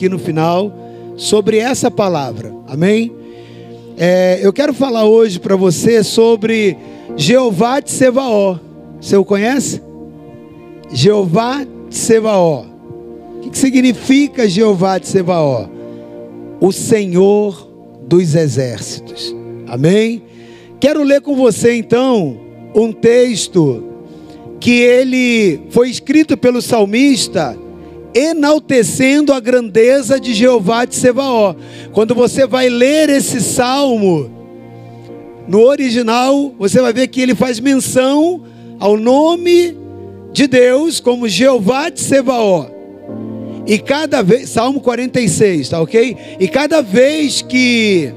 aqui no final sobre essa palavra. Amém? É, eu quero falar hoje para você sobre Jeová de Sevaó. Você o conhece? Jeová de Sevaó. O que, que significa Jeová de Sevaó? O Senhor dos exércitos. Amém? Quero ler com você então um texto que ele foi escrito pelo salmista enaltecendo a grandeza de Jeová de Sebaó. Quando você vai ler esse salmo, no original, você vai ver que ele faz menção ao nome de Deus como Jeová de Sebaó. E cada vez, Salmo 46, tá ok? E cada vez que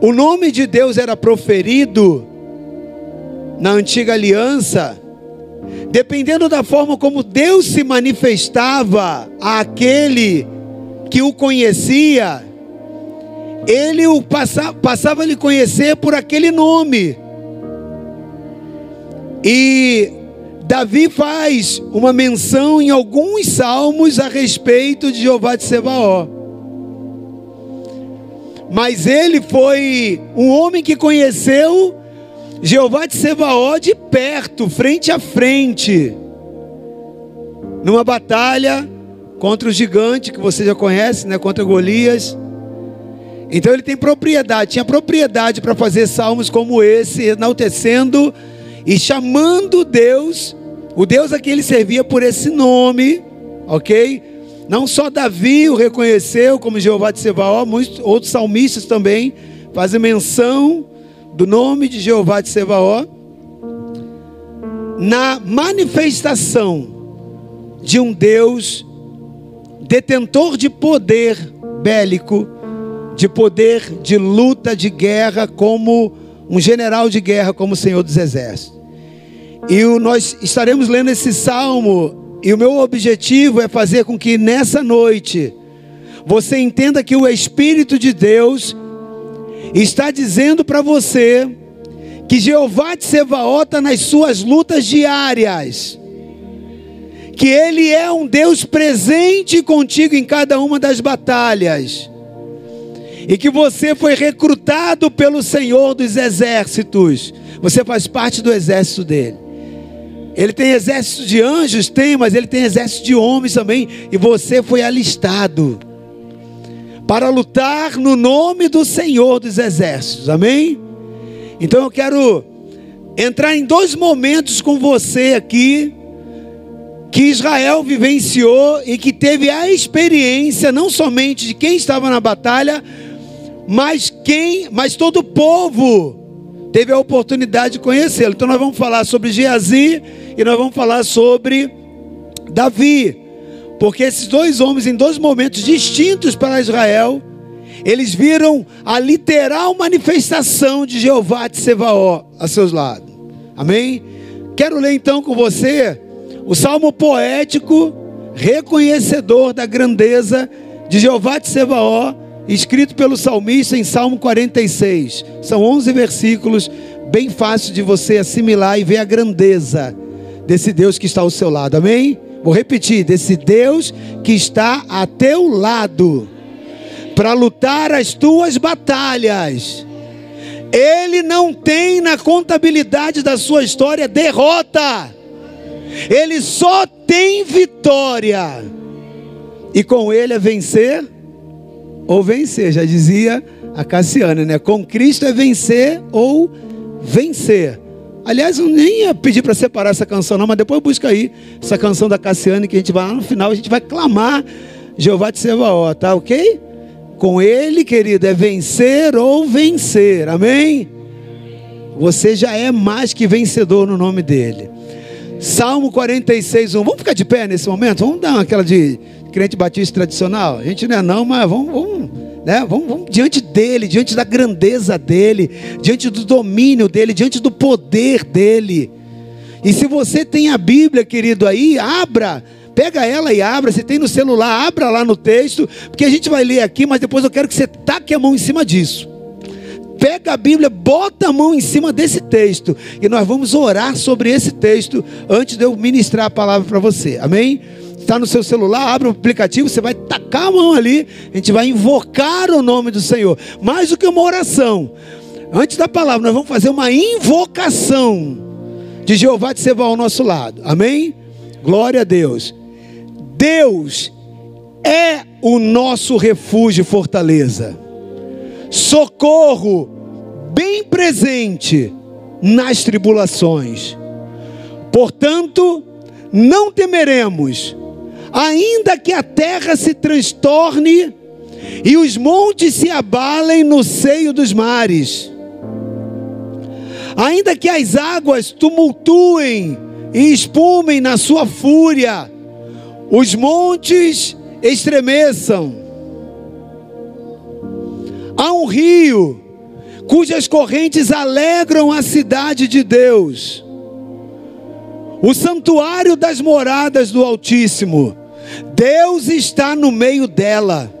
o nome de Deus era proferido na antiga aliança, dependendo da forma como Deus se manifestava àquele que o conhecia, ele o passava, passava a lhe conhecer por aquele nome. E Davi faz uma menção em alguns salmos a respeito de Jeová de Sebaó. Mas ele foi um homem que conheceu Jeová de Sebaó de perto, frente a frente, numa batalha contra o gigante que você já conhece, né, contra Golias. Então ele tem propriedade, tinha propriedade para fazer salmos como esse, enaltecendo e chamando Deus, o Deus a quem ele servia por esse nome, ok? Não só Davi o reconheceu como Jeová de Sebaó, muitos outros salmistas também fazem menção do nome de Jeová de Sebaó, na manifestação de um Deus detentor de poder bélico, de poder de luta, de guerra, como um general de guerra, como o Senhor dos Exércitos. E nós estaremos lendo esse salmo, e o meu objetivo é fazer com que nessa noite você entenda que o Espírito de Deus está dizendo para você que Jeová te Sevaota nas suas lutas diárias, que Ele é um Deus presente contigo em cada uma das batalhas, e que você foi recrutado pelo Senhor dos exércitos, você faz parte do exército dele. Ele tem exército de anjos? Tem, mas ele tem exército de homens também, e você foi alistado para lutar no nome do Senhor dos Exércitos, amém? Então eu quero entrar em dois momentos com você aqui, que Israel vivenciou e que teve a experiência não somente de quem estava na batalha, mas quem, mas todo o povo teve a oportunidade de conhecê-lo. Então nós vamos falar sobre Geazi e nós vamos falar sobre Davi. Porque esses dois homens, em dois momentos distintos para Israel, eles viram a literal manifestação de Jeová de Sevaó a seus lados. Amém? Quero ler então com você o salmo poético, reconhecedor da grandeza de Jeová de Sevaó, escrito pelo salmista em Salmo 46. São 11 versículos, bem fácil de você assimilar e ver a grandeza desse Deus que está ao seu lado. Amém? Vou repetir: desse Deus que está a teu lado, para lutar as tuas batalhas. Ele não tem na contabilidade da sua história derrota, ele só tem vitória, e com ele é vencer ou vencer, já dizia a Cassiana, né? Com Cristo é vencer ou vencer. Aliás, eu nem ia pedir para separar essa canção, não, mas depois busca aí essa canção da Cassiane, que a gente vai lá no final, a gente vai clamar Jeová de Sebaó, tá ok? Com ele, querido, é vencer ou vencer, amém? Você já é mais que vencedor no nome dele. Salmo 46, 1. Vamos ficar de pé nesse momento? Vamos dar aquela de crente batista tradicional? A gente não é não, mas vamos, vamos né? Vamos, vamos, diante dele, diante da grandeza dele, diante do domínio dele, diante do poder dele. E se você tem a Bíblia, querido, aí, abra, pega ela e abra. Se tem no celular, abra lá no texto, porque a gente vai ler aqui, mas depois eu quero que você taque a mão em cima disso. Pega a Bíblia, bota a mão em cima desse texto, e nós vamos orar sobre esse texto antes de eu ministrar a palavra para você. Amém? Está no seu celular, abre o aplicativo, você vai tacar a mão ali, a gente vai invocar o nome do Senhor. Mais do que uma oração. Antes da palavra, nós vamos fazer uma invocação de Jeová de Seva ao nosso lado. Amém? Glória a Deus. Deus é o nosso refúgio e fortaleza. Socorro bem presente nas tribulações. Portanto, não temeremos, ainda que a terra se transtorne e os montes se abalem no seio dos mares, ainda que as águas tumultuem e espumem na sua fúria, os montes estremeçam. Há um rio cujas correntes alegram a cidade de Deus, o santuário das moradas do Altíssimo. Deus está no meio dela,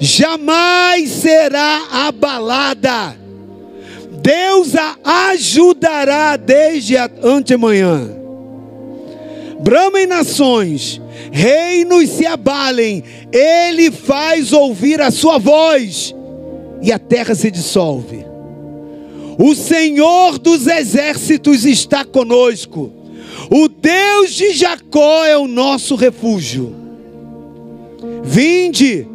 jamais será abalada. Deus a ajudará desde a antemanhã. Bramem nações, reinos se abalem, ele faz ouvir a sua voz, e a terra se dissolve. O Senhor dos exércitos está conosco. O Deus de Jacó é o nosso refúgio. Vinde,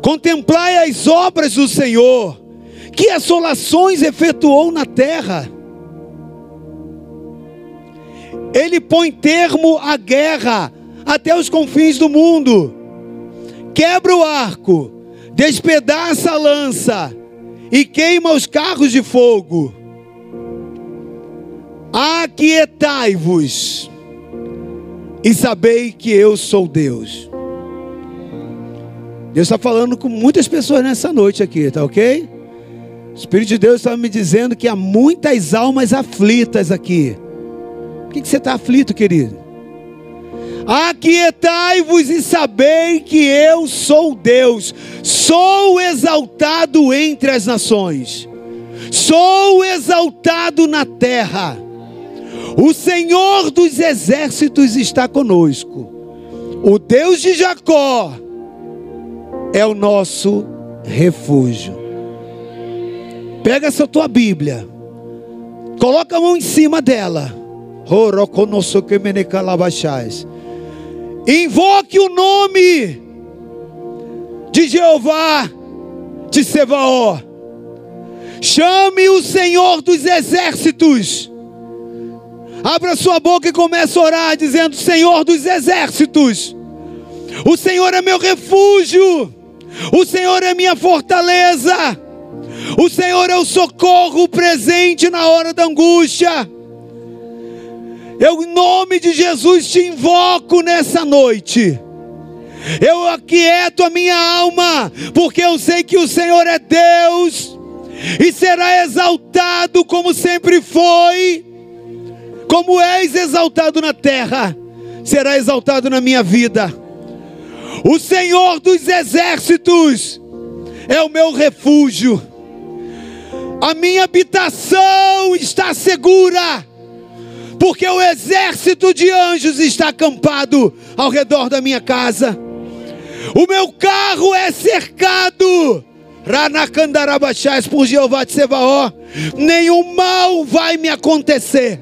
contemplai as obras do Senhor, que assolações efetuou na terra. Ele põe termo à guerra até os confins do mundo. Quebra o arco, despedaça a lança e queima os carros de fogo. Aquietai-vos e sabei que eu sou Deus. Deus está falando com muitas pessoas nessa noite aqui, tá ok? O Espírito de Deus está me dizendo que há muitas almas aflitas aqui. Por que, que você está aflito, querido? Aquietai-vos e sabei que eu sou Deus, sou exaltado entre as nações, sou exaltado na terra. O Senhor dos exércitos está conosco, o Deus de Jacó é o nosso refúgio. Pega essa tua Bíblia, coloca a mão em cima dela. Invoque o nome de Jeová de Sebaó. Chame o Senhor dos exércitos. Abra sua boca e comece a orar, dizendo: Senhor dos exércitos, o Senhor é meu refúgio, o Senhor é minha fortaleza, o Senhor é o socorro presente na hora da angústia. Eu, em nome de Jesus, te invoco nessa noite. Eu aquieto a minha alma, porque eu sei que o Senhor é Deus e será exaltado como sempre foi, como és exaltado na terra, será exaltado na minha vida. O Senhor dos exércitos é o meu refúgio, a minha habitação está segura porque o exército de anjos está acampado ao redor da minha casa. O meu carro é cercado. Ranacandarabachás por Jeová de Sebaó. Nenhum mal vai me acontecer.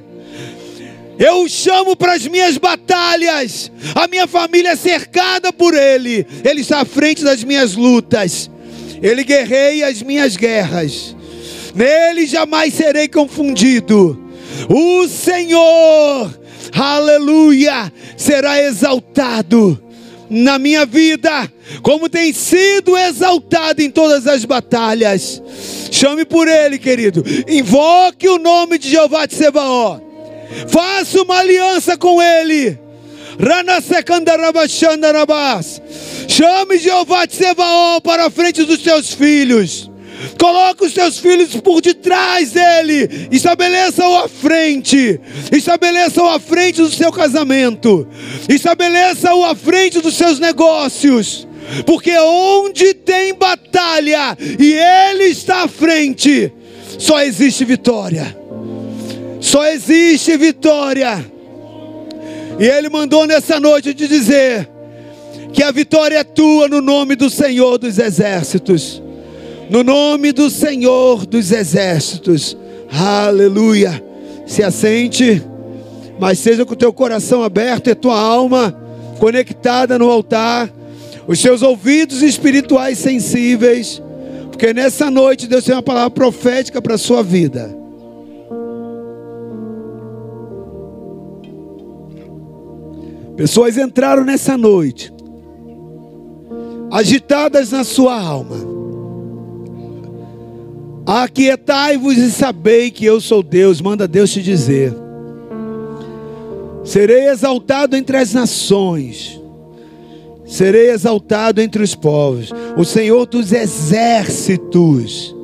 Eu o chamo para as minhas batalhas. A minha família é cercada por ele. Ele está à frente das minhas lutas. Ele guerreia as minhas guerras. Nele jamais serei confundido. O Senhor, aleluia, será exaltado na minha vida, como tem sido exaltado em todas as batalhas. Chame por ele, querido. Invoque o nome de Jeová de Sebaó. Faça uma aliança com ele. Chame Jeová de Sebaó para a frente dos seus filhos. Coloque os seus filhos por detrás dele. Estabeleça-o à frente. Estabeleça-o à frente do seu casamento. Estabeleça-o à frente dos seus negócios. Porque onde tem batalha e ele está à frente, só existe vitória. Só existe vitória. E ele mandou nessa noite te dizer: que a vitória é tua no nome do Senhor dos Exércitos. No nome do Senhor dos Exércitos. Aleluia. Se assente, mas seja com o teu coração aberto e tua alma conectada no altar, os seus ouvidos espirituais sensíveis, porque nessa noite Deus tem uma palavra profética para a sua vida. Pessoas entraram nessa noite, agitadas na sua alma. Aquietai-vos e sabei que eu sou Deus, manda Deus te dizer. Serei exaltado entre as nações, serei exaltado entre os povos. O Senhor dos exércitos,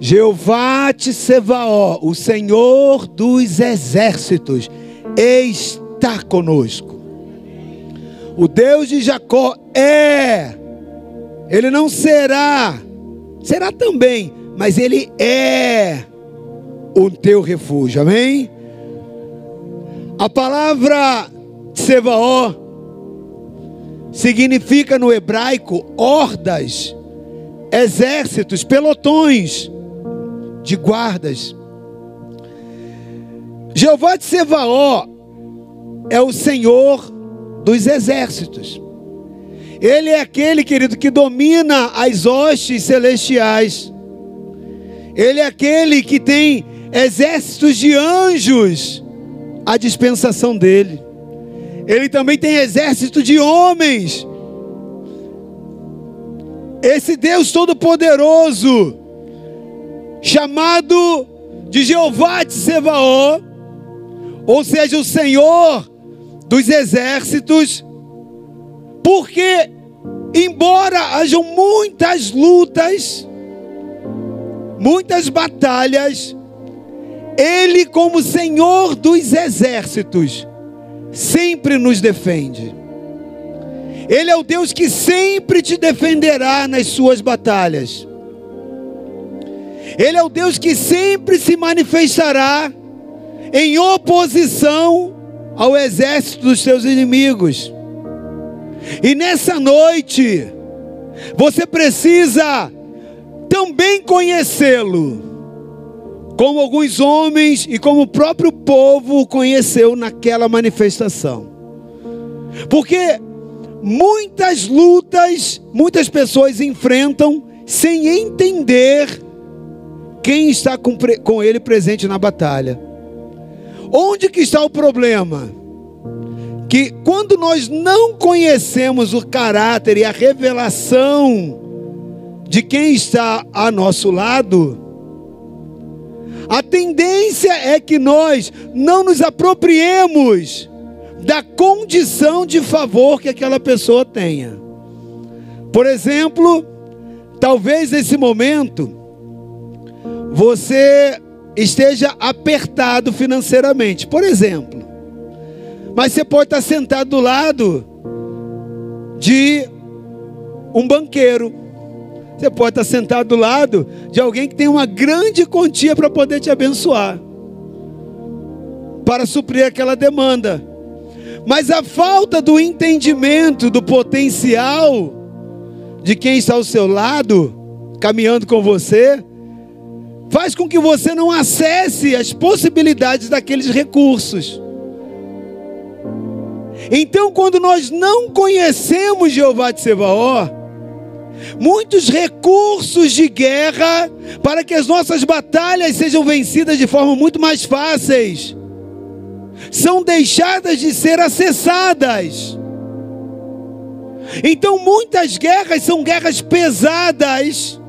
Jeová Tsevaó, o Senhor dos exércitos, está conosco. O Deus de Jacó é, ele não será, será também, mas ele é o teu refúgio, amém? A palavra Tsevaó significa no hebraico hordas, exércitos, pelotões de guardas. Jeová de Sevaó é o Senhor dos exércitos. Ele é aquele, querido, que domina as hostes celestiais. Ele é aquele que tem exércitos de anjos a dispensação dele. Ele também tem exército de homens. Esse Deus Todo-Poderoso, chamado de Jeová de Sebaó, ou seja, o Senhor dos exércitos, porque, embora hajam muitas lutas, muitas batalhas, ele, como Senhor dos exércitos, sempre nos defende. Ele é o Deus que sempre te defenderá nas suas batalhas. Ele é o Deus que sempre se manifestará em oposição ao exército dos seus inimigos. E nessa noite, você precisa também conhecê-lo como alguns homens e como o próprio povo o conheceu naquela manifestação. Porque muitas lutas, muitas pessoas enfrentam sem entender quem está com, com ele presente na batalha. Onde que está o problema? Que quando nós não conhecemos o caráter e a revelação de quem está a nosso lado, a tendência é que nós não nos apropriemos da condição de favor que aquela pessoa tenha. Por exemplo, talvez nesse momento você esteja apertado financeiramente, por exemplo. Mas você pode estar sentado do lado de um banqueiro você pode estar sentado do lado de alguém que tem uma grande quantia para poder te abençoar, para suprir aquela demanda. Mas a falta do entendimento do potencial de quem está ao seu lado, caminhando com você, faz com que você não acesse as possibilidades daqueles recursos. Então, quando nós não conhecemos Jeová de Sebaó, muitos recursos de guerra para que as nossas batalhas sejam vencidas de forma muito mais fáceis. São deixadas de ser acessadas. Então muitas guerras são guerras pesadas,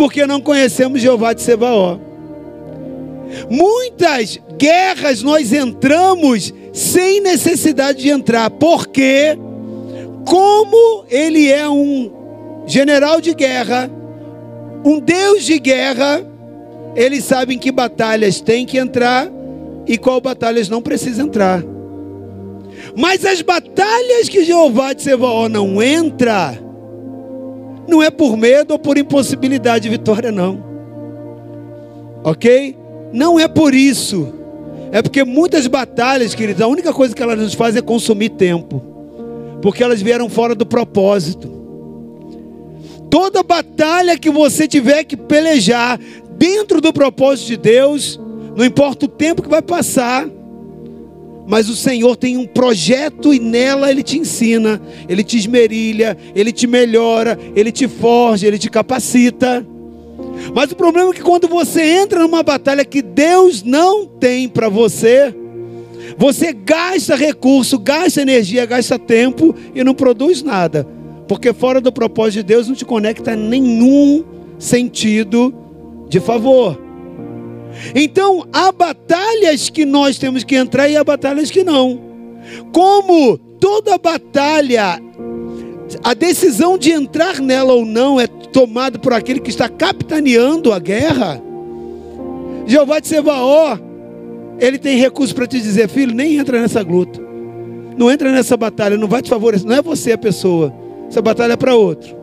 porque não conhecemos Jeová de Sebaó. Muitas guerras nós entramos sem necessidade de entrar, porque como ele é um general de guerra, um Deus de guerra, eles sabem que batalhas tem que entrar e qual batalhas não precisa entrar. Mas as batalhas que Jeová de Sebaó não entra, não é por medo ou por impossibilidade de vitória, não. Ok? Não é por isso. É porque muitas batalhas, queridos, a única coisa que elas nos fazem é consumir tempo. Porque elas vieram fora do propósito. Toda batalha que você tiver que pelejar dentro do propósito de Deus, não importa o tempo que vai passar, mas o Senhor tem um projeto e nela Ele te ensina, Ele te esmerilha, Ele te melhora, Ele te forja, Ele te capacita. Mas o problema é que quando você entra numa batalha que Deus não tem para você, você gasta recurso, gasta energia, gasta tempo e não produz nada. Porque fora do propósito de Deus não te conecta nenhum sentido de favor. Então, há batalhas que nós temos que entrar e há batalhas que não. Como toda batalha, a decisão de entrar nela ou não é tomada por aquele que está capitaneando a guerra. Jeová de Sebaó, ele tem recurso para te dizer, filho, nem entra nessa luta. Não entra nessa batalha, não vai te favorecer, não é você a pessoa. Essa batalha é para outro.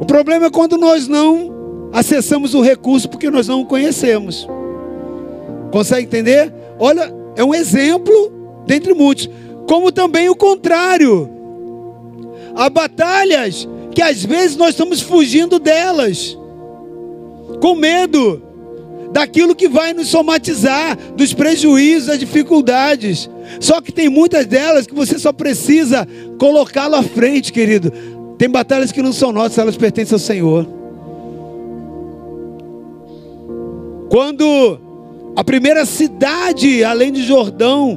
O problema é quando nós não acessamos o recurso porque nós não o conhecemos. Consegue entender? Olha, é um exemplo dentre muitos. Como também o contrário. Há batalhas que às vezes nós estamos fugindo delas, com medo daquilo que vai nos somatizar, dos prejuízos, das dificuldades. Só que tem muitas delas que você só precisa colocá-lo à frente, querido. Tem batalhas que não são nossas, elas pertencem ao Senhor. Quando a primeira cidade, além de Jordão,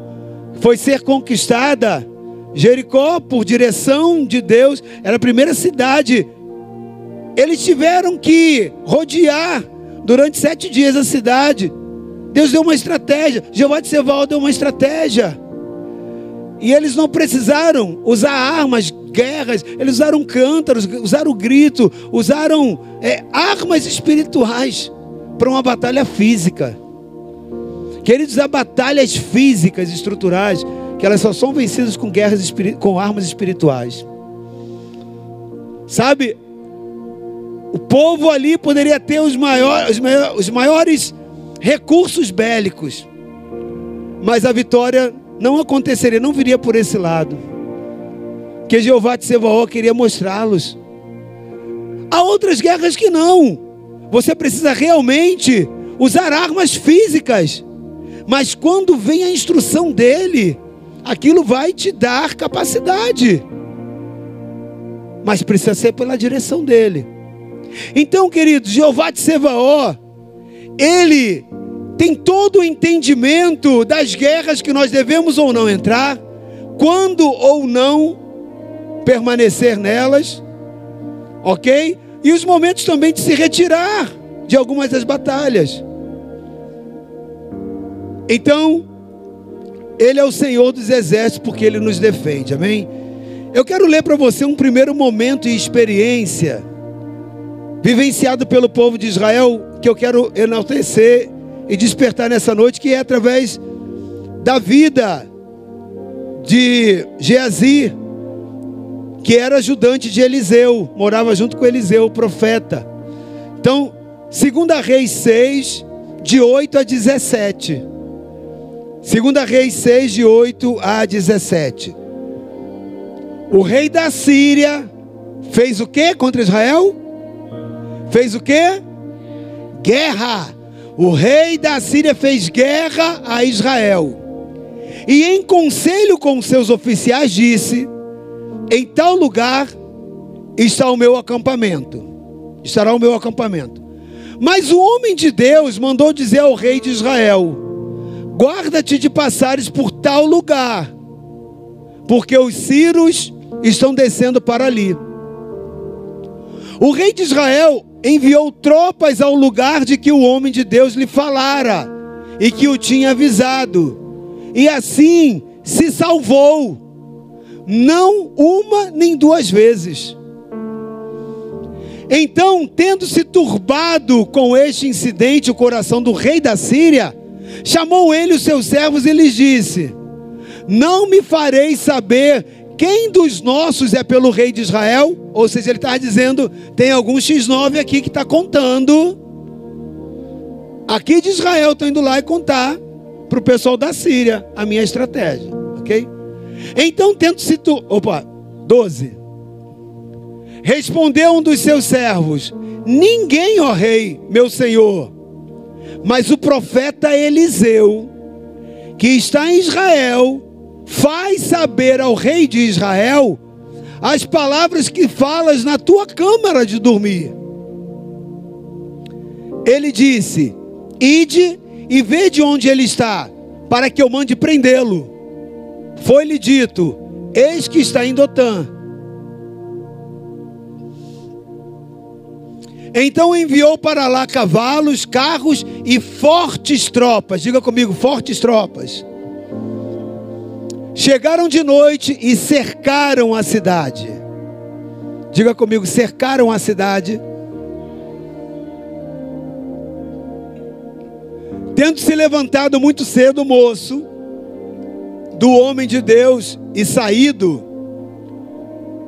foi ser conquistada, Jericó, por direção de Deus, era a primeira cidade. Eles tiveram que rodear durante sete dias a cidade. Deus deu uma estratégia. Jeová de Seval deu uma estratégia. E eles não precisaram usar armas, guerras, eles usaram cântaros, usaram grito, usaram é, armas espirituais para uma batalha física. Queridos, há batalhas físicas estruturais que elas só são vencidas com guerras com armas espirituais. Sabe? O povo ali poderia ter os maiores, os maiores, os maiores recursos bélicos, mas a vitória não aconteceria, não viria por esse lado. Que Jeová de Sebaó queria mostrá-los. Há outras guerras que não. Você precisa realmente usar armas físicas. Mas quando vem a instrução dele, aquilo vai te dar capacidade. Mas precisa ser pela direção dele. Então, querido, Jeová de Sebaó, ele tem todo o entendimento das guerras que nós devemos ou não entrar, quando ou não permanecer nelas, ok? E os momentos também de se retirar de algumas das batalhas. Então, Ele é o Senhor dos exércitos porque Ele nos defende, amém? Eu quero ler para você um primeiro momento e experiência vivenciado pelo povo de Israel que eu quero enaltecer e despertar nessa noite, que é através da vida de Geazi, que era ajudante de Eliseu, morava junto com Eliseu, o profeta. Então, 2 Reis 6, de 8 a 17. 2 Reis 6, de 8 a 17. O rei da Síria fez o que contra Israel? Fez o que? Guerra. O rei da Síria fez guerra a Israel. E em conselho com seus oficiais disse: em tal lugar está o meu acampamento. Estará o meu acampamento. Mas o homem de Deus mandou dizer ao rei de Israel: Guarda-te de passares por tal lugar, porque os sírios estão descendo para ali. O rei de Israel enviou tropas ao lugar de que o homem de Deus lhe falara e que o tinha avisado, e assim se salvou não uma nem duas vezes. Então, tendo se turbado com este incidente o coração do rei da Síria, chamou ele os seus servos e lhes disse: Não me farei saber quem dos nossos é pelo rei de Israel? Ou seja, ele está dizendo: tem algum X9 aqui que está contando. Aqui de Israel, estou indo lá e contar para o pessoal da Síria a minha estratégia, ok? Então, tendo tu... Opa, 12. Respondeu um dos seus servos: Ninguém, ó rei, meu senhor, mas o profeta Eliseu, que está em Israel, faz saber ao rei de Israel as palavras que falas na tua câmara de dormir. Ele disse: Ide e vede onde ele está, para que eu mande prendê-lo. Foi-lhe dito: Eis que está em Dotã. Então enviou para lá cavalos, carros e fortes tropas. Diga comigo, fortes tropas. Chegaram de noite e cercaram a cidade. Diga comigo, cercaram a cidade. Tendo se levantado muito cedo o moço, do homem de Deus, e saído,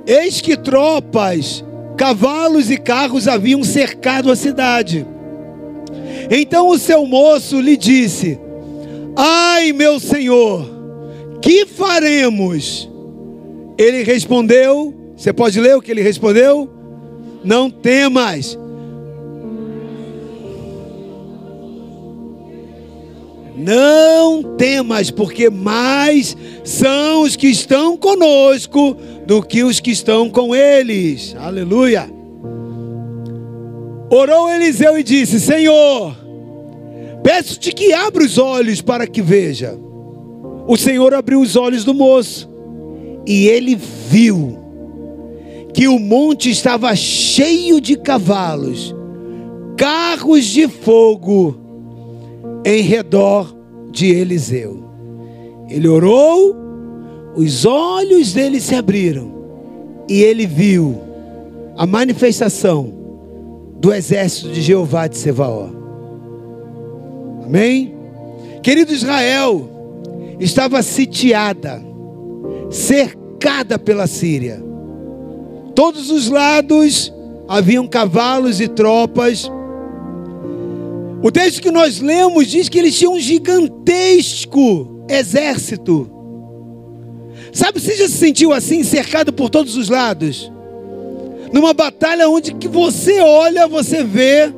eis que tropas Cavalos e carros haviam cercado a cidade. Então o seu moço lhe disse: Ai, meu senhor, que faremos? Ele respondeu: Você pode ler o que ele respondeu? Não temas. Não temas, porque mais são os que estão conosco do que os que estão com eles. Aleluia. Orou Eliseu e disse: Senhor, peço-te que abra os olhos para que veja. O Senhor abriu os olhos do moço e ele viu que o monte estava cheio de cavalos, carros de fogo em redor de Eliseu. Ele orou os olhos dele se abriram e ele viu a manifestação do exército de Jeová de Sevaó. Amém? Querido Israel, estava sitiada, cercada pela Síria. Todos os lados haviam cavalos e tropas. O texto que nós lemos diz que eles tinham um gigantesco exército Sabe, você já se sentiu assim, cercado por todos os lados? Numa batalha onde que você olha, você vê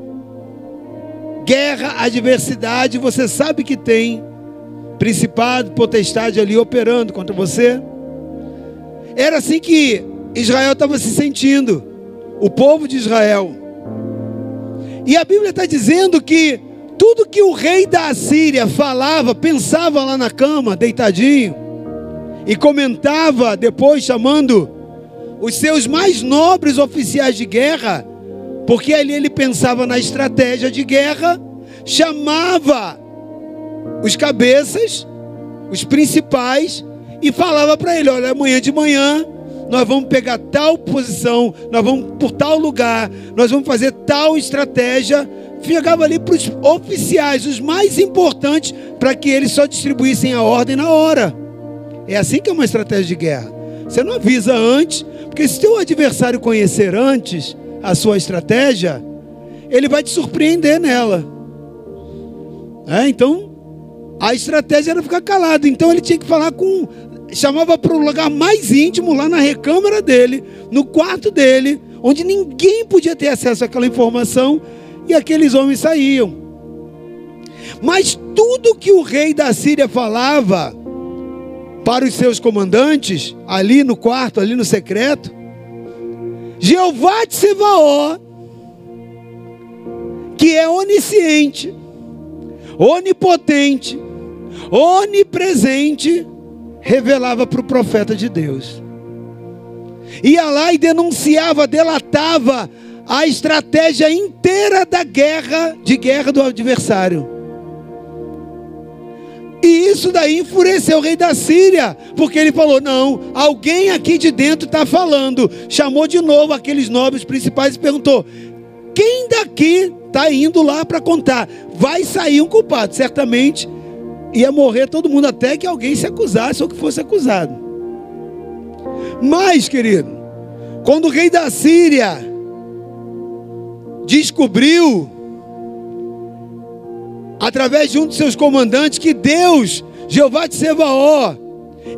guerra, adversidade, você sabe que tem principado, potestade ali operando contra você. Era assim que Israel estava se sentindo, o povo de Israel. E a Bíblia está dizendo que tudo que o rei da Assíria falava, pensava lá na cama, deitadinho, e comentava depois, chamando os seus mais nobres oficiais de guerra, porque ali ele pensava na estratégia de guerra, chamava os cabeças, os principais, e falava para ele: olha, amanhã de manhã nós vamos pegar tal posição, nós vamos por tal lugar, nós vamos fazer tal estratégia. Chegava ali para os oficiais, os mais importantes, para que eles só distribuíssem a ordem na hora. É assim que é uma estratégia de guerra. Você não avisa antes, porque se teu adversário conhecer antes a sua estratégia, ele vai te surpreender nela. É, então, a estratégia era ficar calado. Então ele tinha que falar com. Chamava para o lugar mais íntimo, lá na recâmara dele, no quarto dele, onde ninguém podia ter acesso àquela informação, e aqueles homens saíam. Mas tudo que o rei da Síria falava, para os seus comandantes, ali no quarto, ali no secreto, Jeová de Sevaó, que é onisciente, onipotente, onipresente, revelava para o profeta de Deus. Ia lá e denunciava, delatava a estratégia inteira da guerra, de guerra do adversário. E isso daí enfureceu o rei da Síria, porque ele falou: não, alguém aqui de dentro está falando. Chamou de novo aqueles nobres principais e perguntou: quem daqui está indo lá para contar? Vai sair um culpado, certamente ia morrer todo mundo até que alguém se acusasse ou que fosse acusado. Mas, querido, quando o rei da Síria descobriu através de um de seus comandantes, que Deus, Jeová de Sebaó,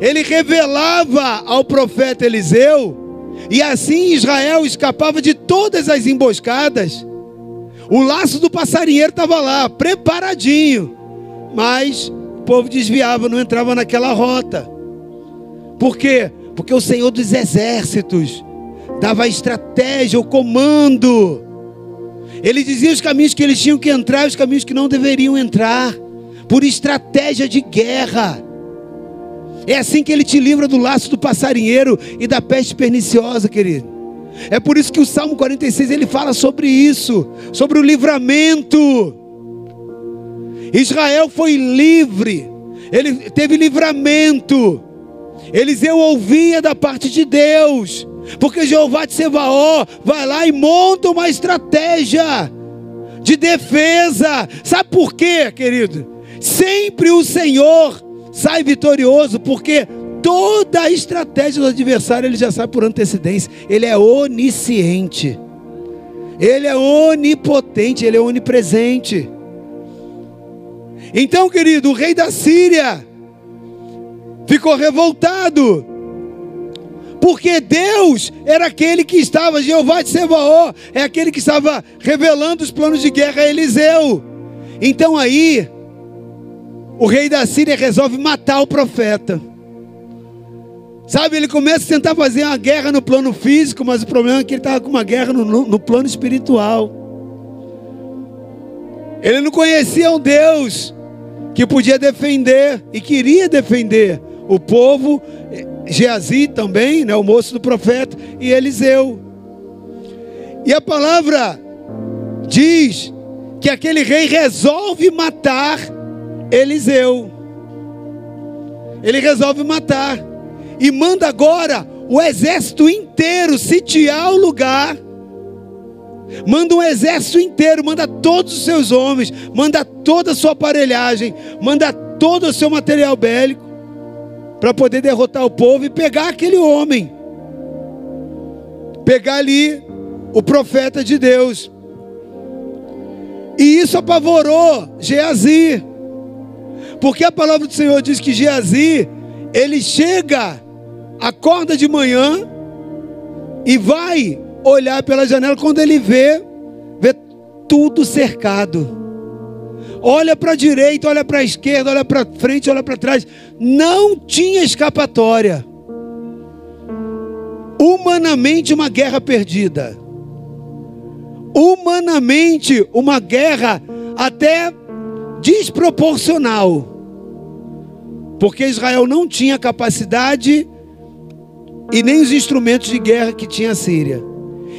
ele revelava ao profeta Eliseu, e assim Israel escapava de todas as emboscadas. O laço do passarinheiro estava lá, preparadinho, mas povo desviava, não entrava naquela rota. Por quê? Porque o Senhor dos exércitos dava a estratégia, o comando. Ele dizia os caminhos que eles tinham que entrar os caminhos que não deveriam entrar, por estratégia de guerra. É assim que ele te livra do laço do passarinheiro e da peste perniciosa, querido. É por isso que o Salmo 46 ele fala sobre isso, sobre o livramento. Israel foi livre, ele teve livramento. Eliseu ouvia da parte de Deus, porque Jeová de Sebaó vai lá e monta uma estratégia de defesa. Sabe por quê, querido? Sempre o Senhor sai vitorioso, porque toda a estratégia do adversário ele já sabe por antecedência. Ele é onisciente. Ele é onipotente, ele é onipresente. Então, querido, o rei da Síria ficou revoltado. Porque Deus era aquele que estava, Jeová de Sebaó, é aquele que estava revelando os planos de guerra a Eliseu. Então aí, o rei da Síria resolve matar o profeta. Sabe, ele começa a tentar fazer uma guerra no plano físico, mas o problema é que ele estava com uma guerra no, no, no plano espiritual. Ele não conhecia um Deus que podia defender e queria defender o povo, Geazi também, né, o moço do profeta, e Eliseu. E a palavra diz que aquele rei resolve matar Eliseu. Ele resolve matar e manda agora o exército inteiro sitiar o lugar. Manda um exército inteiro, manda todos os seus homens, manda toda a sua aparelhagem, manda todo o seu material bélico para poder derrotar o povo e pegar aquele homem. Pegar ali o profeta de Deus. E isso apavorou Geazi. Porque a palavra do Senhor diz que Geazi, ele chega, acorda de manhã e vai olhar pela janela quando ele vê, vê tudo cercado olha para a direita, olha para a esquerda, olha para frente, olha para trás. Não tinha escapatória. Humanamente, uma guerra perdida. Humanamente, uma guerra até desproporcional. Porque Israel não tinha capacidade e nem os instrumentos de guerra que tinha a Síria,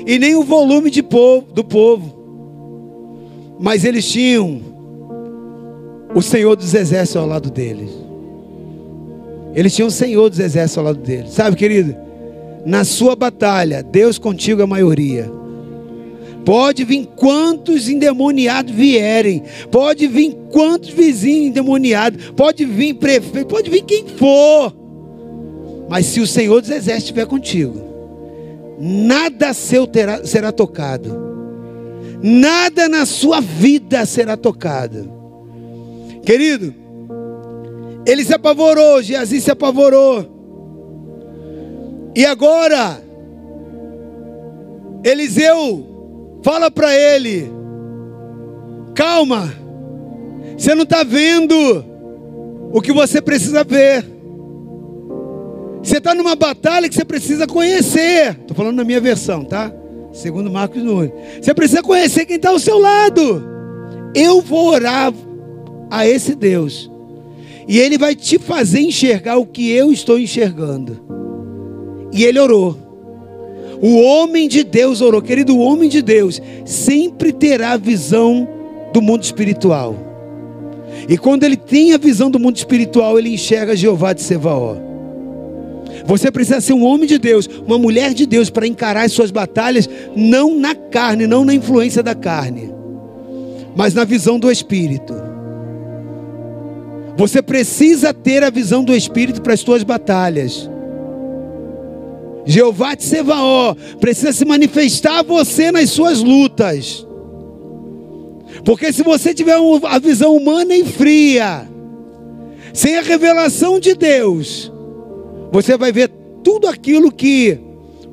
e nem o volume de povo, do povo. Mas eles tinham o Senhor dos Exércitos ao lado deles. Eles tinham o Senhor dos Exércitos ao lado deles. Sabe, querido? Na sua batalha, Deus contigo é a maioria. Pode vir quantos endemoniados vierem. Pode vir quantos vizinhos endemoniados. Pode vir prefeito. Pode vir quem for. Mas se o Senhor dos Exércitos estiver contigo, nada seu terá, será tocado. Nada na sua vida será tocado. Querido, ele se apavorou, Geazi se apavorou. E agora, Eliseu fala para ele: calma, você não está vendo o que você precisa ver. Você está numa batalha que você precisa conhecer. Estou falando na minha versão, tá? Segundo Marcos Nunes. Você precisa conhecer quem está ao seu lado. Eu vou orar a esse Deus. E ele vai te fazer enxergar o que eu estou enxergando. E ele orou. O homem de Deus orou. Querido, o homem de Deus sempre terá a visão do mundo espiritual. E quando ele tem a visão do mundo espiritual, ele enxerga Jeová de Sevaó. Você precisa ser um homem de Deus, uma mulher de Deus para encarar as suas batalhas não na carne, não na influência da carne, mas na visão do espírito. Você precisa ter a visão do Espírito para as suas batalhas. Jeová de Sevaó precisa se manifestar a você nas suas lutas. Porque se você tiver a visão humana e fria, sem a revelação de Deus, Você vai ver tudo aquilo que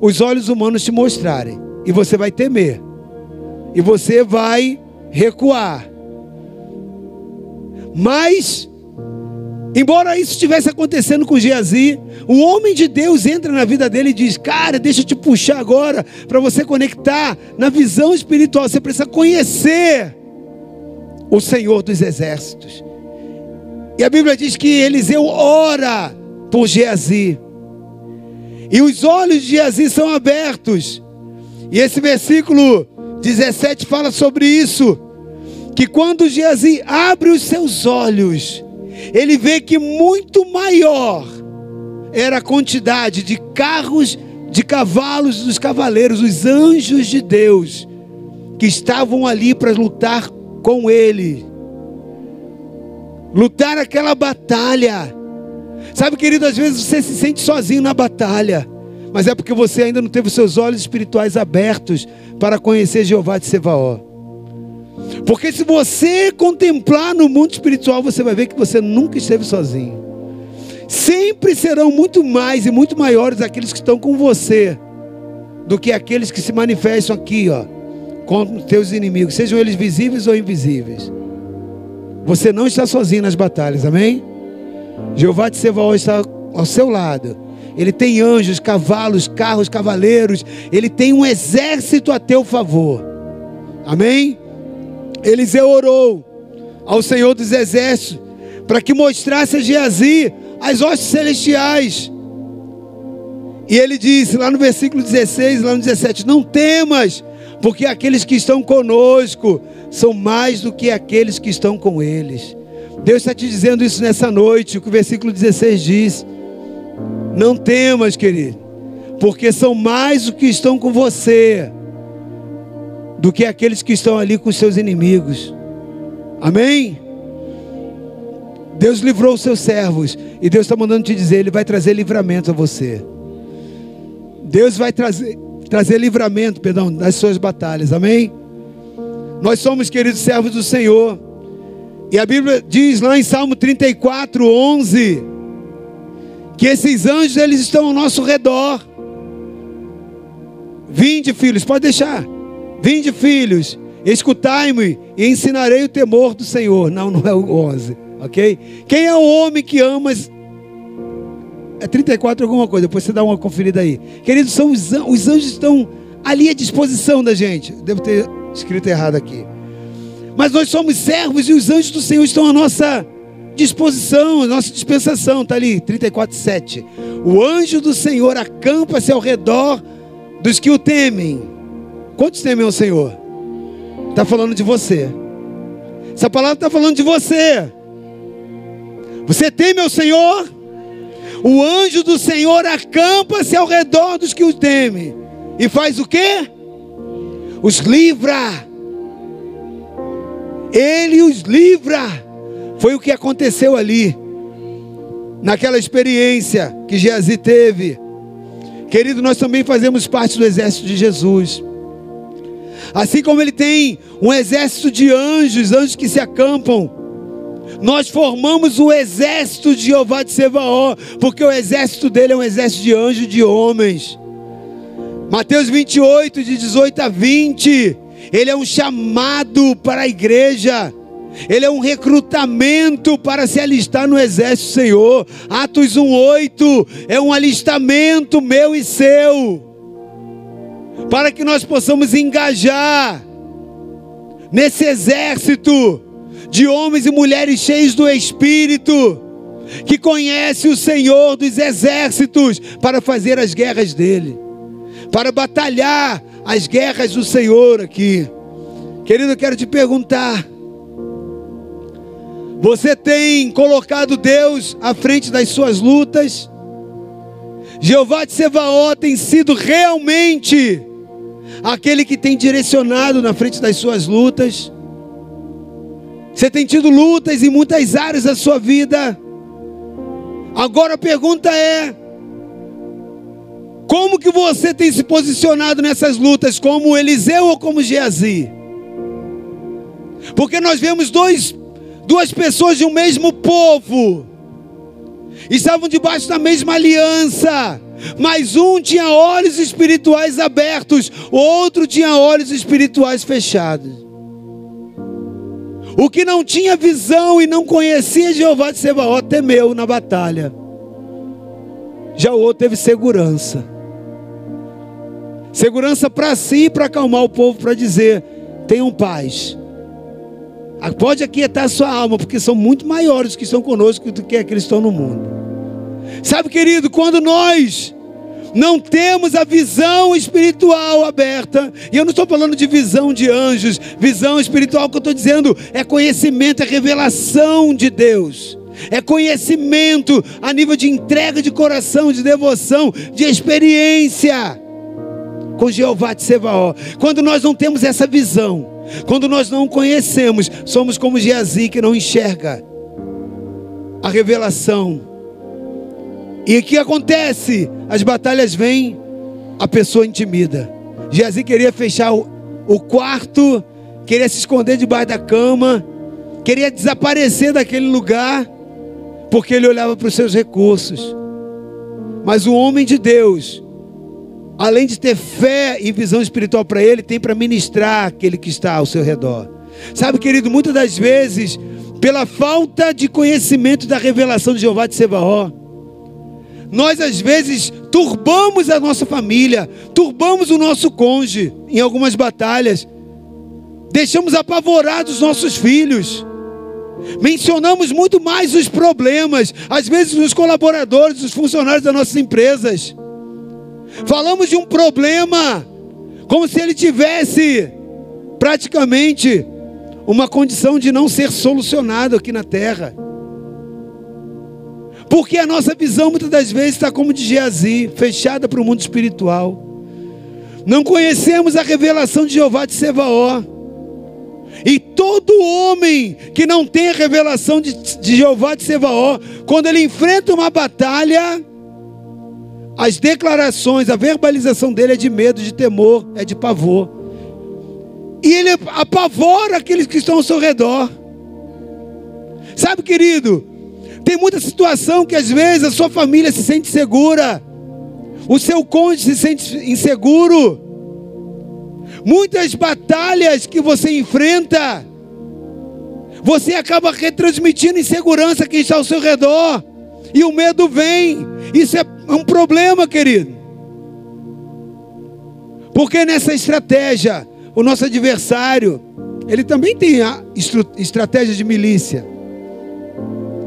os olhos humanos te mostrarem. E você vai temer. E você vai recuar. Mas, embora isso estivesse acontecendo com Geazi, o homem de Deus entra na vida dele e diz: Cara, deixa eu te puxar agora para você conectar na visão espiritual. Você precisa conhecer o Senhor dos Exércitos. E a Bíblia diz que Eliseu ora por Geazi. E os olhos de Geazi são abertos. E esse versículo 17 fala sobre isso. Que quando Geazi abre os seus olhos, ele vê que muito maior era a quantidade de carros, de cavalos dos cavaleiros, os anjos de Deus, que estavam ali para lutar com ele lutar aquela batalha. Sabe, querido, às vezes você se sente sozinho na batalha, mas é porque você ainda não teve os seus olhos espirituais abertos para conhecer Jeová de Sevaó. Porque se você contemplar no mundo espiritual, você vai ver que você nunca esteve sozinho. Sempre serão muito mais e muito maiores aqueles que estão com você do que aqueles que se manifestam aqui, ó, com teus inimigos, sejam eles visíveis ou invisíveis. Você não está sozinho nas batalhas, amém? Jeová de Sebaó está ao seu lado. Ele tem anjos, cavalos, carros, cavaleiros. Ele tem um exército a teu favor. Amém? Eliseu orou ao Senhor dos exércitos para que mostrasse a Geazi as hostes celestiais. E ele disse lá no versículo 16, lá no 17: Não temas, porque aqueles que estão conosco são mais do que aqueles que estão com eles. Deus está te dizendo isso nessa noite, o que o versículo 16 diz. Não temas, querido, porque são mais do que estão com você do que aqueles que estão ali com seus inimigos. Amém? Deus livrou os seus servos e Deus está mandando te dizer, Ele vai trazer livramento a você. Deus vai trazer, trazer livramento, perdão, das suas batalhas. Amém? Nós somos, queridos servos do Senhor. E a Bíblia diz lá em Salmo 34, 11, que esses anjos eles estão ao nosso redor. Vinde, filhos, pode deixar. Vinde, filhos, escutai-me e ensinarei o temor do Senhor. Não, não é o 11, ok? Quem é o homem que ama? É 34 alguma coisa, depois você dá uma conferida aí. Queridos, são os, os anjos estão ali à disposição da gente. Devo ter escrito errado aqui. Mas nós somos servos e os anjos do Senhor estão à nossa disposição, à nossa dispensação. Está ali, 34, 7. O anjo do Senhor acampa-se ao redor dos que o temem. Quantos temem ao Senhor? Está falando de você. Essa palavra está falando de você. Você teme ao Senhor? O anjo do Senhor acampa-se ao redor dos que o temem. E faz o quê? os livra. Ele os livra. Foi o que aconteceu ali, naquela experiência que Geazi teve. Querido, nós também fazemos parte do exército de Jesus. Assim como ele tem um exército de anjos, anjos que se acampam, nós formamos o exército de Jeová de Sebaó, porque o exército dele é um exército de anjos, de homens. Mateus 28, de 18 a 20. Ele é um chamado para a igreja. Ele é um recrutamento para se alistar no exército do Senhor. Atos 1:8 é um alistamento meu e seu. Para que nós possamos engajar nesse exército de homens e mulheres cheios do espírito, que conhece o Senhor dos exércitos para fazer as guerras dele para batalhar as guerras do Senhor aqui. Querido, eu quero te perguntar: você tem colocado Deus à frente das suas lutas? Jeová de Sevaó tem sido realmente aquele que tem direcionado na frente das suas lutas? Você tem tido lutas em muitas áreas da sua vida. Agora a pergunta é: como que você tem se posicionado nessas lutas, como Eliseu ou como Geazi? Porque nós vemos dois, duas pessoas de um mesmo povo estavam debaixo da mesma aliança, mas um tinha olhos espirituais abertos, o outro tinha olhos espirituais fechados. O que não tinha visão e não conhecia Jeová de Sebaó temeu na batalha. Já o outro teve segurança. Segurança para si para acalmar o povo, para dizer: tenham paz. Ah, pode aquietar a sua alma, porque são muito maiores que estão conosco do que aqueles que estão no mundo. Sabe, querido, quando nós não temos a visão espiritual aberta, e eu não estou falando de visão de anjos, visão espiritual, que eu estou dizendo é conhecimento, é revelação de Deus, é conhecimento a nível de entrega de coração, de devoção, de experiência com Jeová de Sebaó. Quando nós não temos essa visão, quando nós não conhecemos, somos como Geazi que não enxerga a revelação. E o que acontece? As batalhas vêm, a pessoa intimida. Geazi queria fechar o, o quarto, queria se esconder debaixo da cama, queria desaparecer daquele lugar, porque ele olhava para os seus recursos. Mas o homem de Deus, além de ter fé e visão espiritual para ele, tem para ministrar aquele que está ao seu redor. Sabe, querido, muitas das vezes, pela falta de conhecimento da revelação de Jeová de Sebaó, nós às vezes turbamos a nossa família, turbamos o nosso cônjuge em algumas batalhas, deixamos apavorados os nossos filhos, mencionamos muito mais os problemas, às vezes os colaboradores, os funcionários das nossas empresas. Falamos de um problema como se ele tivesse praticamente uma condição de não ser solucionado aqui na terra. Porque a nossa visão muitas das vezes está como de Geazi, fechada para o mundo espiritual. Não conhecemos a revelação de Jeová de Sebaó. E todo homem que não tem a revelação de, de Jeová de Sebaó, quando ele enfrenta uma batalha, as declarações, a verbalização dele é de medo, de temor, é de pavor. E ele apavora aqueles que estão ao seu redor. Sabe, querido, tem muita situação que às vezes a sua família se sente segura, o seu cônjuge se sente inseguro. Muitas batalhas que você enfrenta, você acaba retransmitindo insegurança a quem está ao seu redor, e o medo vem. Isso é um problema, querido. Porque nessa estratégia, o nosso adversário, ele também tem a estratégia de milícia.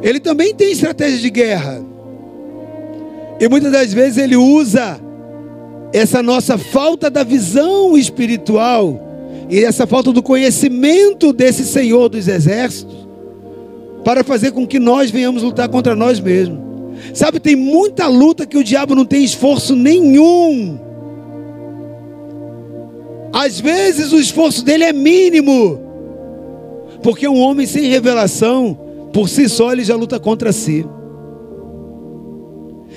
Ele também tem estratégia de guerra. E muitas das vezes ele usa essa nossa falta da visão espiritual e essa falta do conhecimento desse Senhor dos exércitos para fazer com que nós venhamos lutar contra nós mesmos. Sabe, tem muita luta que o diabo não tem esforço nenhum. Às vezes o esforço dele é mínimo. Porque um homem sem revelação, por si só, ele já luta contra si.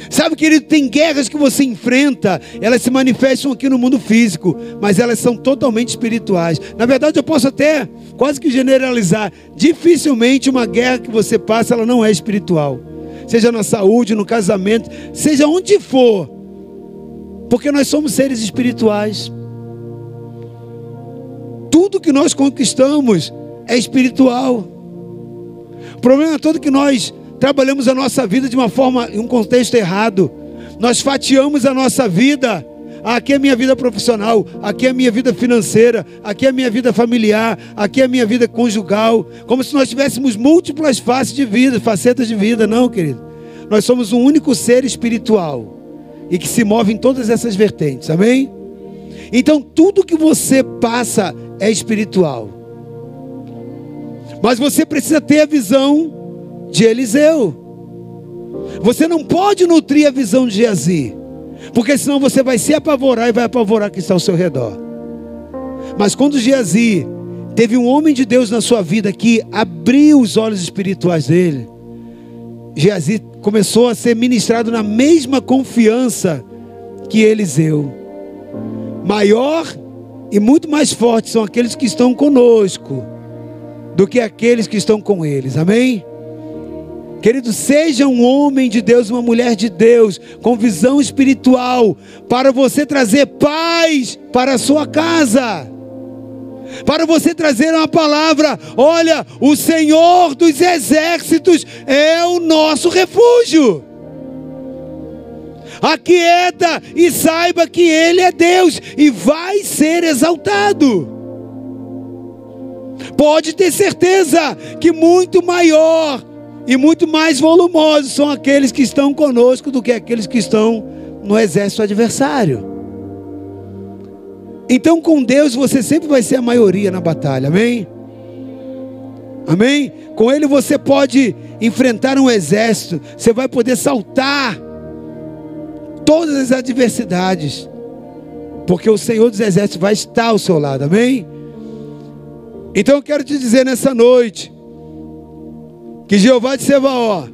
Sabe, querido, tem guerras que você enfrenta, elas se manifestam aqui no mundo físico, mas elas são totalmente espirituais. Na verdade, eu posso até quase que generalizar: dificilmente uma guerra que você passa, ela não é espiritual seja na saúde, no casamento, seja onde for, porque nós somos seres espirituais. Tudo que nós conquistamos é espiritual. O problema é todo que nós trabalhamos a nossa vida de uma forma, em um contexto errado. Nós fatiamos a nossa vida. Aqui é a minha vida profissional, aqui é a minha vida financeira, aqui é a minha vida familiar, aqui é a minha vida conjugal, como se nós tivéssemos múltiplas faces de vida, facetas de vida, não, querido. Nós somos um único ser espiritual e que se move em todas essas vertentes, amém? Então tudo que você passa é espiritual. Mas você precisa ter a visão de Eliseu. Você não pode nutrir a visão de Geazi. Porque senão você vai se apavorar e vai apavorar quem está ao seu redor. Mas quando Geazi teve um homem de Deus na sua vida que abriu os olhos espirituais dele, Geazi começou a ser ministrado na mesma confiança que Eliseu. Maior e muito mais forte são aqueles que estão conosco do que aqueles que estão com eles. Amém? Querido, seja um homem de Deus, uma mulher de Deus, com visão espiritual, para você trazer paz para a sua casa. Para você trazer uma palavra: olha, o Senhor dos exércitos é o nosso refúgio. Aquieta e saiba que Ele é Deus e vai ser exaltado. Pode ter certeza que muito maior e muito mais volumosos são aqueles que estão conosco do que aqueles que estão no exército adversário. Então, com Deus, você sempre vai ser a maioria na batalha, amém? Amém? Com Ele você pode enfrentar um exército, você vai poder saltar todas as adversidades, porque o Senhor dos Exércitos vai estar ao seu lado, amém? Então eu quero te dizer nessa noite, que Jeová de Sebaó,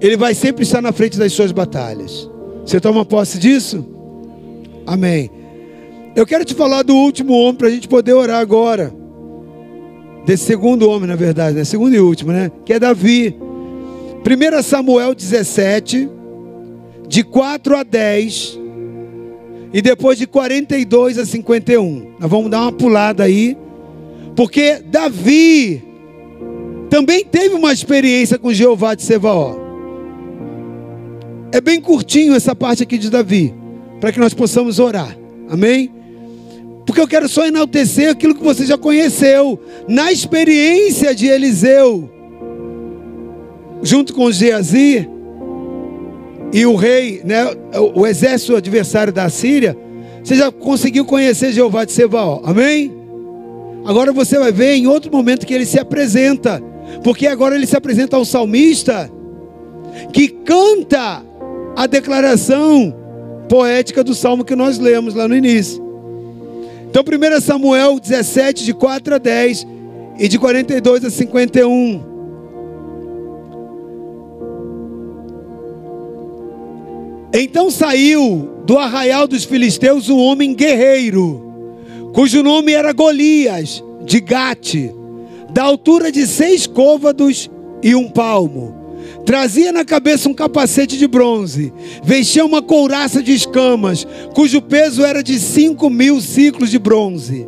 ele vai sempre estar na frente das suas batalhas. Você toma posse disso? Amém. Eu quero te falar do último homem para a gente poder orar agora. Desse segundo homem, na verdade, né? Segundo e último, né? Que é Davi. 1 Samuel 17, de 4 a 10, e depois de 42 a 51. Nós vamos dar uma pulada aí, porque Davi também teve uma experiência com Jeová de Sebaó. É bem curtinho essa parte aqui de Davi, para que nós possamos orar. Amém? Porque eu quero só enaltecer aquilo que você já conheceu, na experiência de Eliseu, junto com Geazi e o rei, né, o exército adversário da Síria, você já conseguiu conhecer Jeová de Sebaó. Amém? Agora você vai ver em outro momento que ele se apresenta porque agora ele se apresenta ao salmista que canta a declaração poética do salmo que nós lemos lá no início. Então, 1 Samuel 17, de 4 a 10 e de 42 a 51. Então saiu do arraial dos filisteus um homem guerreiro, cujo nome era Golias, de Gate da altura de seis côvados e um palmo. Trazia na cabeça um capacete de bronze, vestia uma couraça de escamas, cujo peso era de cinco mil ciclos de bronze.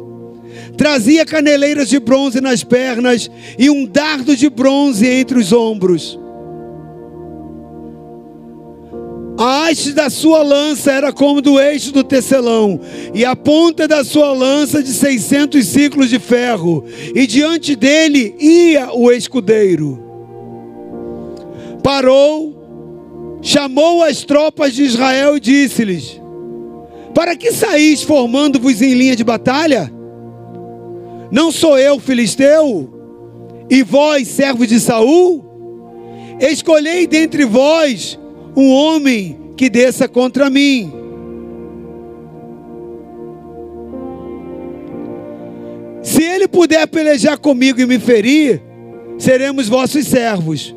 Trazia caneleiras de bronze nas pernas e um dardo de bronze entre os ombros. A haste da sua lança era como do eixo do tecelão, e a ponta da sua lança de seiscentos ciclos de ferro, e diante dele ia o escudeiro. Parou, chamou as tropas de Israel e disse-lhes: Para que saís formando-vos em linha de batalha? Não sou eu filisteu, e vós servos de Saul? Escolhei dentre vós um homem que desça contra mim. Se ele puder pelejar comigo e me ferir, seremos vossos servos.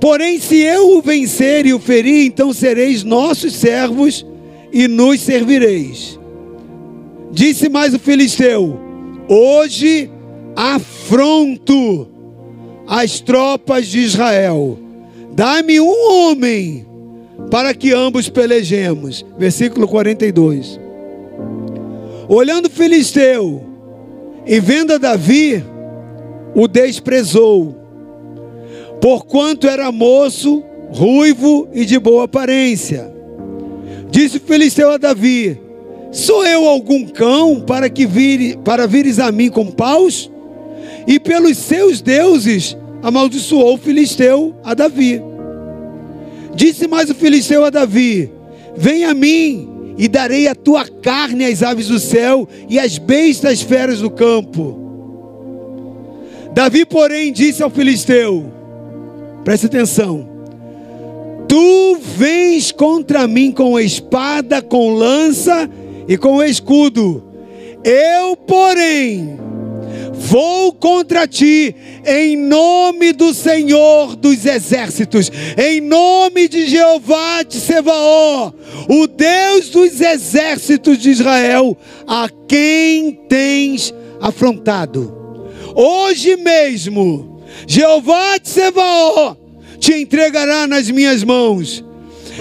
Porém, se eu o vencer e o ferir, então sereis nossos servos e nos servireis. Disse mais o filisteu: Hoje afronto as tropas de Israel. Dá-me um homem para que ambos pelejemos. Versículo 42. Olhando o filisteu e vendo a Davi, o desprezou, porquanto era moço, ruivo e de boa aparência. Disse o filisteu a Davi: Sou eu algum cão para que vire, para vires a mim com paus? E pelos seus deuses amaldiçoou o filisteu a Davi. Disse mais o filisteu a Davi: Vem a mim e darei a tua carne às aves do céu e às bestas feras do campo. Davi, porém, disse ao filisteu: Preste atenção. Tu vens contra mim com espada, com lança e com escudo. Eu, porém, Vou contra ti, em nome do Senhor dos exércitos, em nome de Jeová de Sebaó, o Deus dos exércitos de Israel, a quem tens afrontado. Hoje mesmo, Jeová de Sebaó te entregará nas minhas mãos.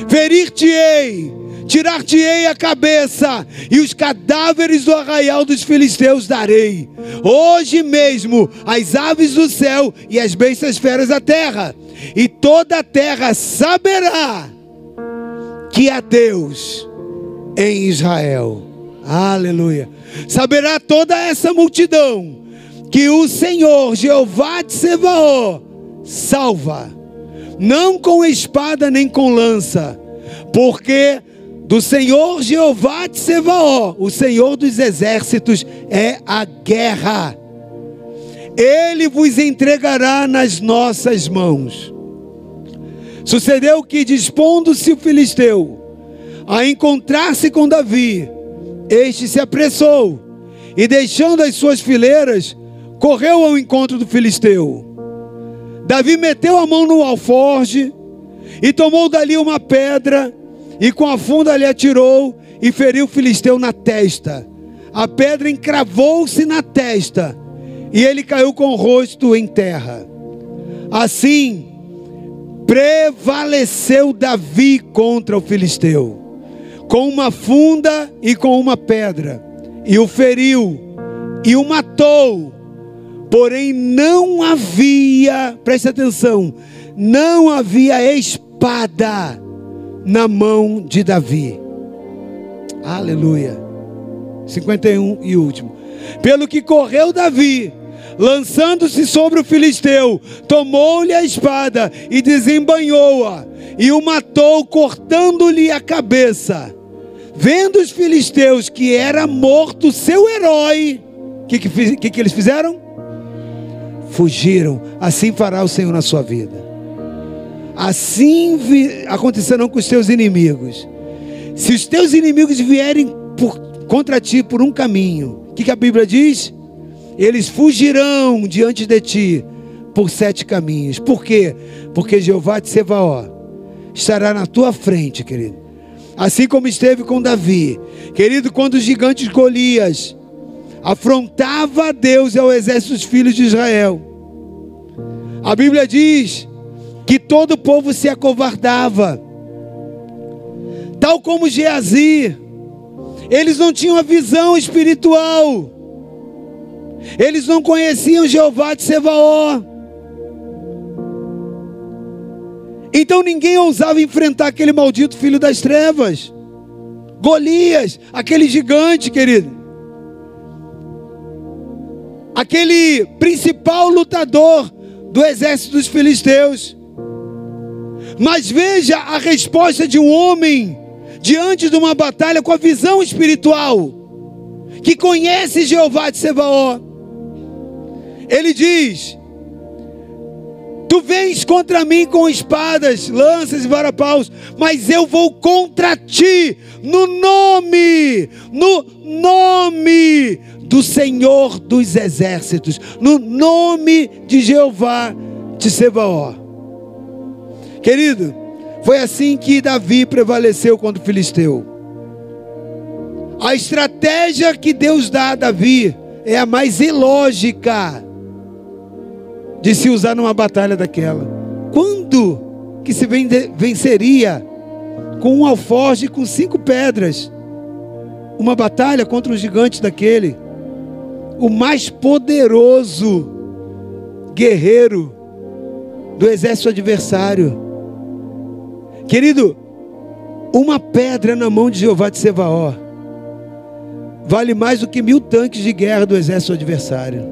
Ferir-te-ei, tirar-te-ei a cabeça, e os cadáveres do arraial dos filisteus darei. Hoje mesmo as aves do céu e as bestas feras da terra, e toda a terra saberá que há Deus em Israel. Aleluia. Saberá toda essa multidão que o Senhor Jeová de Sebaó salva, não com espada nem com lança, porque do Senhor Jeová de Sebaó, o Senhor dos exércitos, é a guerra. Ele vos entregará nas nossas mãos. Sucedeu que, dispondo-se o filisteu a encontrar-se com Davi, este se apressou e, deixando as suas fileiras, correu ao encontro do filisteu. Davi meteu a mão no alforge e tomou dali uma pedra e com a funda lhe atirou e feriu o filisteu na testa. A pedra encravou-se na testa e ele caiu com o rosto em terra. Assim, prevaleceu Davi contra o filisteu, com uma funda e com uma pedra, e o feriu e o matou. Porém, não havia, preste atenção, não havia espada na mão de Davi. Aleluia. 51 e último. Pelo que correu Davi, lançando-se sobre o filisteu, tomou-lhe a espada e desembanhou-a, e o matou, cortando-lhe a cabeça. Vendo os filisteus que era morto seu herói, o que, que, que, que eles fizeram? Fugiram. Assim fará o Senhor na sua vida. Assim acontecerão com os teus inimigos. Se os teus inimigos vierem por, contra ti por um caminho, o que, que a Bíblia diz? Eles fugirão diante de ti por sete caminhos. Por quê? Porque Jeová de Sebaó estará na tua frente, querido. Assim como esteve com Davi. Querido, quando os gigantes Golias afrontava a Deus e ao exército dos filhos de Israel. A Bíblia diz que todo o povo se acovardava. Tal como Geazi, eles não tinham a visão espiritual. Eles não conheciam Jeová de Sebaó. Então ninguém ousava enfrentar aquele maldito filho das trevas. Golias, aquele gigante, querido. Aquele principal lutador do exército dos filisteus. Mas veja a resposta de um homem diante de uma batalha com a visão espiritual, que conhece Jeová de Sebaó. Ele diz: Tu vens contra mim com espadas, lanças e varapaus, mas eu vou contra ti no nome, no nome do Senhor dos exércitos, no nome de Jeová de Sebaó. Querido, foi assim que Davi prevaleceu contra o filisteu. A estratégia que Deus dá a Davi é a mais ilógica de se usar numa batalha daquela. Quando que se venceria com um alforje com cinco pedras uma batalha contra um gigante daquele? O mais poderoso guerreiro do exército adversário. Querido, uma pedra na mão de Jeová de Sebaó vale mais do que mil tanques de guerra do exército adversário.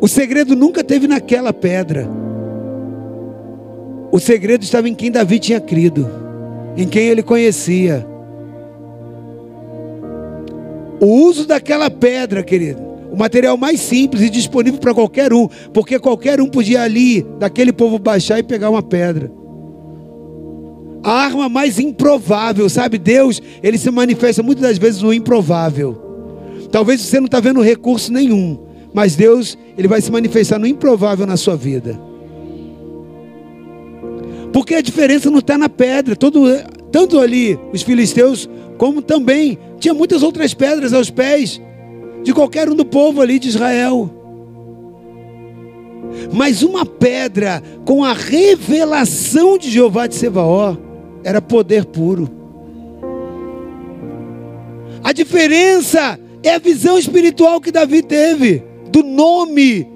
O segredo nunca teve naquela pedra. O segredo estava em quem Davi tinha crido, em quem ele conhecia. O uso daquela pedra, querido, o material mais simples e disponível para qualquer um, porque qualquer um podia ali, daquele povo baixar e pegar uma pedra. A arma mais improvável, sabe? Deus, ele se manifesta muitas das vezes no improvável. Talvez você não está vendo recurso nenhum, mas Deus, ele vai se manifestar no improvável na sua vida. Porque a diferença não está na pedra. Todo, tanto ali, os filisteus, como também, tinha muitas outras pedras aos pés de qualquer um do povo ali de Israel. Mas uma pedra com a revelação de Jeová de Sebaó era poder puro. A diferença é a visão espiritual que Davi teve do nome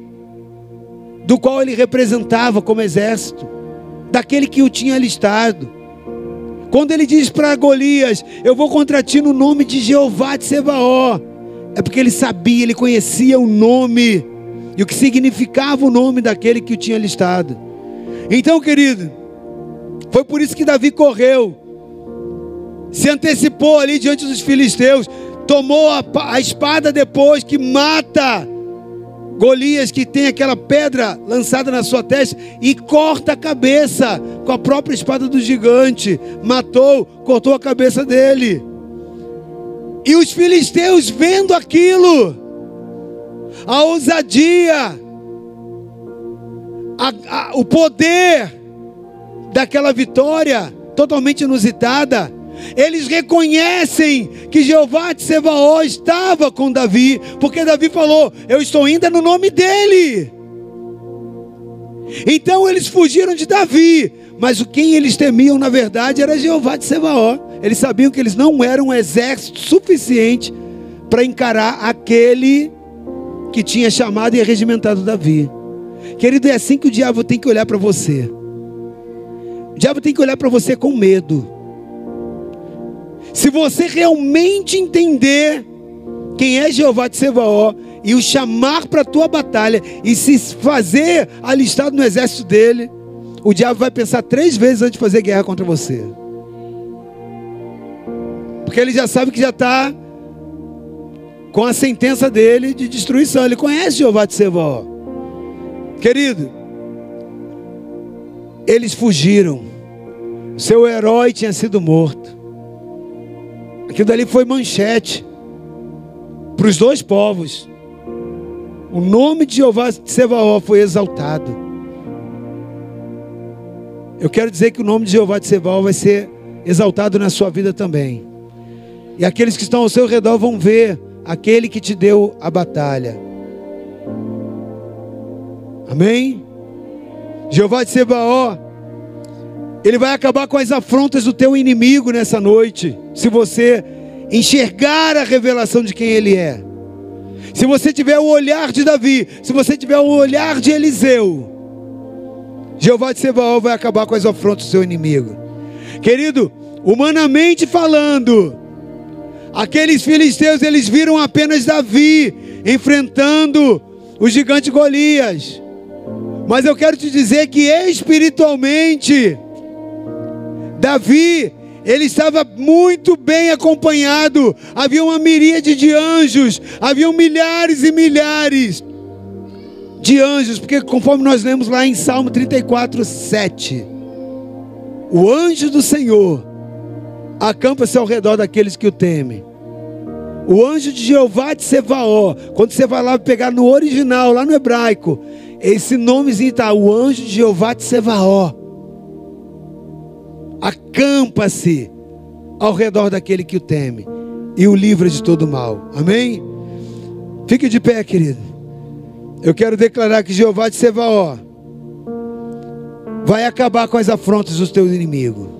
do qual ele representava como exército, daquele que o tinha listado. Quando ele diz para Golias: Eu vou contra ti no nome de Jeová de Sebaó, é porque ele sabia, ele conhecia o nome e o que significava o nome daquele que o tinha listado. Então, querido, foi por isso que Davi correu, se antecipou ali diante dos filisteus, tomou a, a espada depois que mata Golias, que tem aquela pedra lançada na sua testa, e corta a cabeça com a própria espada do gigante. Matou, cortou a cabeça dele. E os filisteus vendo aquilo, a ousadia, a, a, o poder daquela vitória totalmente inusitada, eles reconhecem que Jeová de Sebaó estava com Davi, porque Davi falou: Eu estou indo no nome dele. Então eles fugiram de Davi, mas o quem eles temiam na verdade era Jeová de Sebaó. Eles sabiam que eles não eram um exército suficiente para encarar aquele que tinha chamado e regimentado Davi. Querido, é assim que o diabo tem que olhar para você. O diabo tem que olhar para você com medo. Se você realmente entender quem é Jeová de Sebaó e o chamar para a tua batalha e se fazer alistado no exército dele, o diabo vai pensar três vezes antes de fazer guerra contra você. Porque ele já sabe que já está com a sentença dele de destruição. Ele conhece Jeová de Sebaó. Querido, eles fugiram. Seu herói tinha sido morto. Aquilo dali foi manchete para os dois povos. O nome de Jeová de Sebaó foi exaltado. Eu quero dizer que o nome de Jeová de Sebaó vai ser exaltado na sua vida também. E aqueles que estão ao seu redor vão ver aquele que te deu a batalha. Amém? Jeová de Sebaó ele vai acabar com as afrontas do teu inimigo nessa noite, se você enxergar a revelação de quem ele é. Se você tiver o olhar de Davi, se você tiver o olhar de Eliseu, Jeová de Sebaó vai acabar com as afrontas do seu inimigo. Querido, humanamente falando, aqueles filisteus eles viram apenas Davi enfrentando o gigante Golias. Mas eu quero te dizer que espiritualmente, Davi, ele estava muito bem acompanhado. Havia uma miríade de anjos, haviam milhares e milhares de anjos, porque conforme nós lemos lá em Salmo 34, 7, o anjo do Senhor acampa-se ao redor daqueles que o temem. O anjo de Jeová de Sevaó, quando você vai lá pegar no original, lá no hebraico, esse nomezinho está, o anjo de Jeová de Sevaó acampa-se ao redor daquele que o teme e o livra de todo mal. Amém? Fique de pé, querido. Eu quero declarar que Jeová de Sevaó vai acabar com as afrontas dos teus inimigos.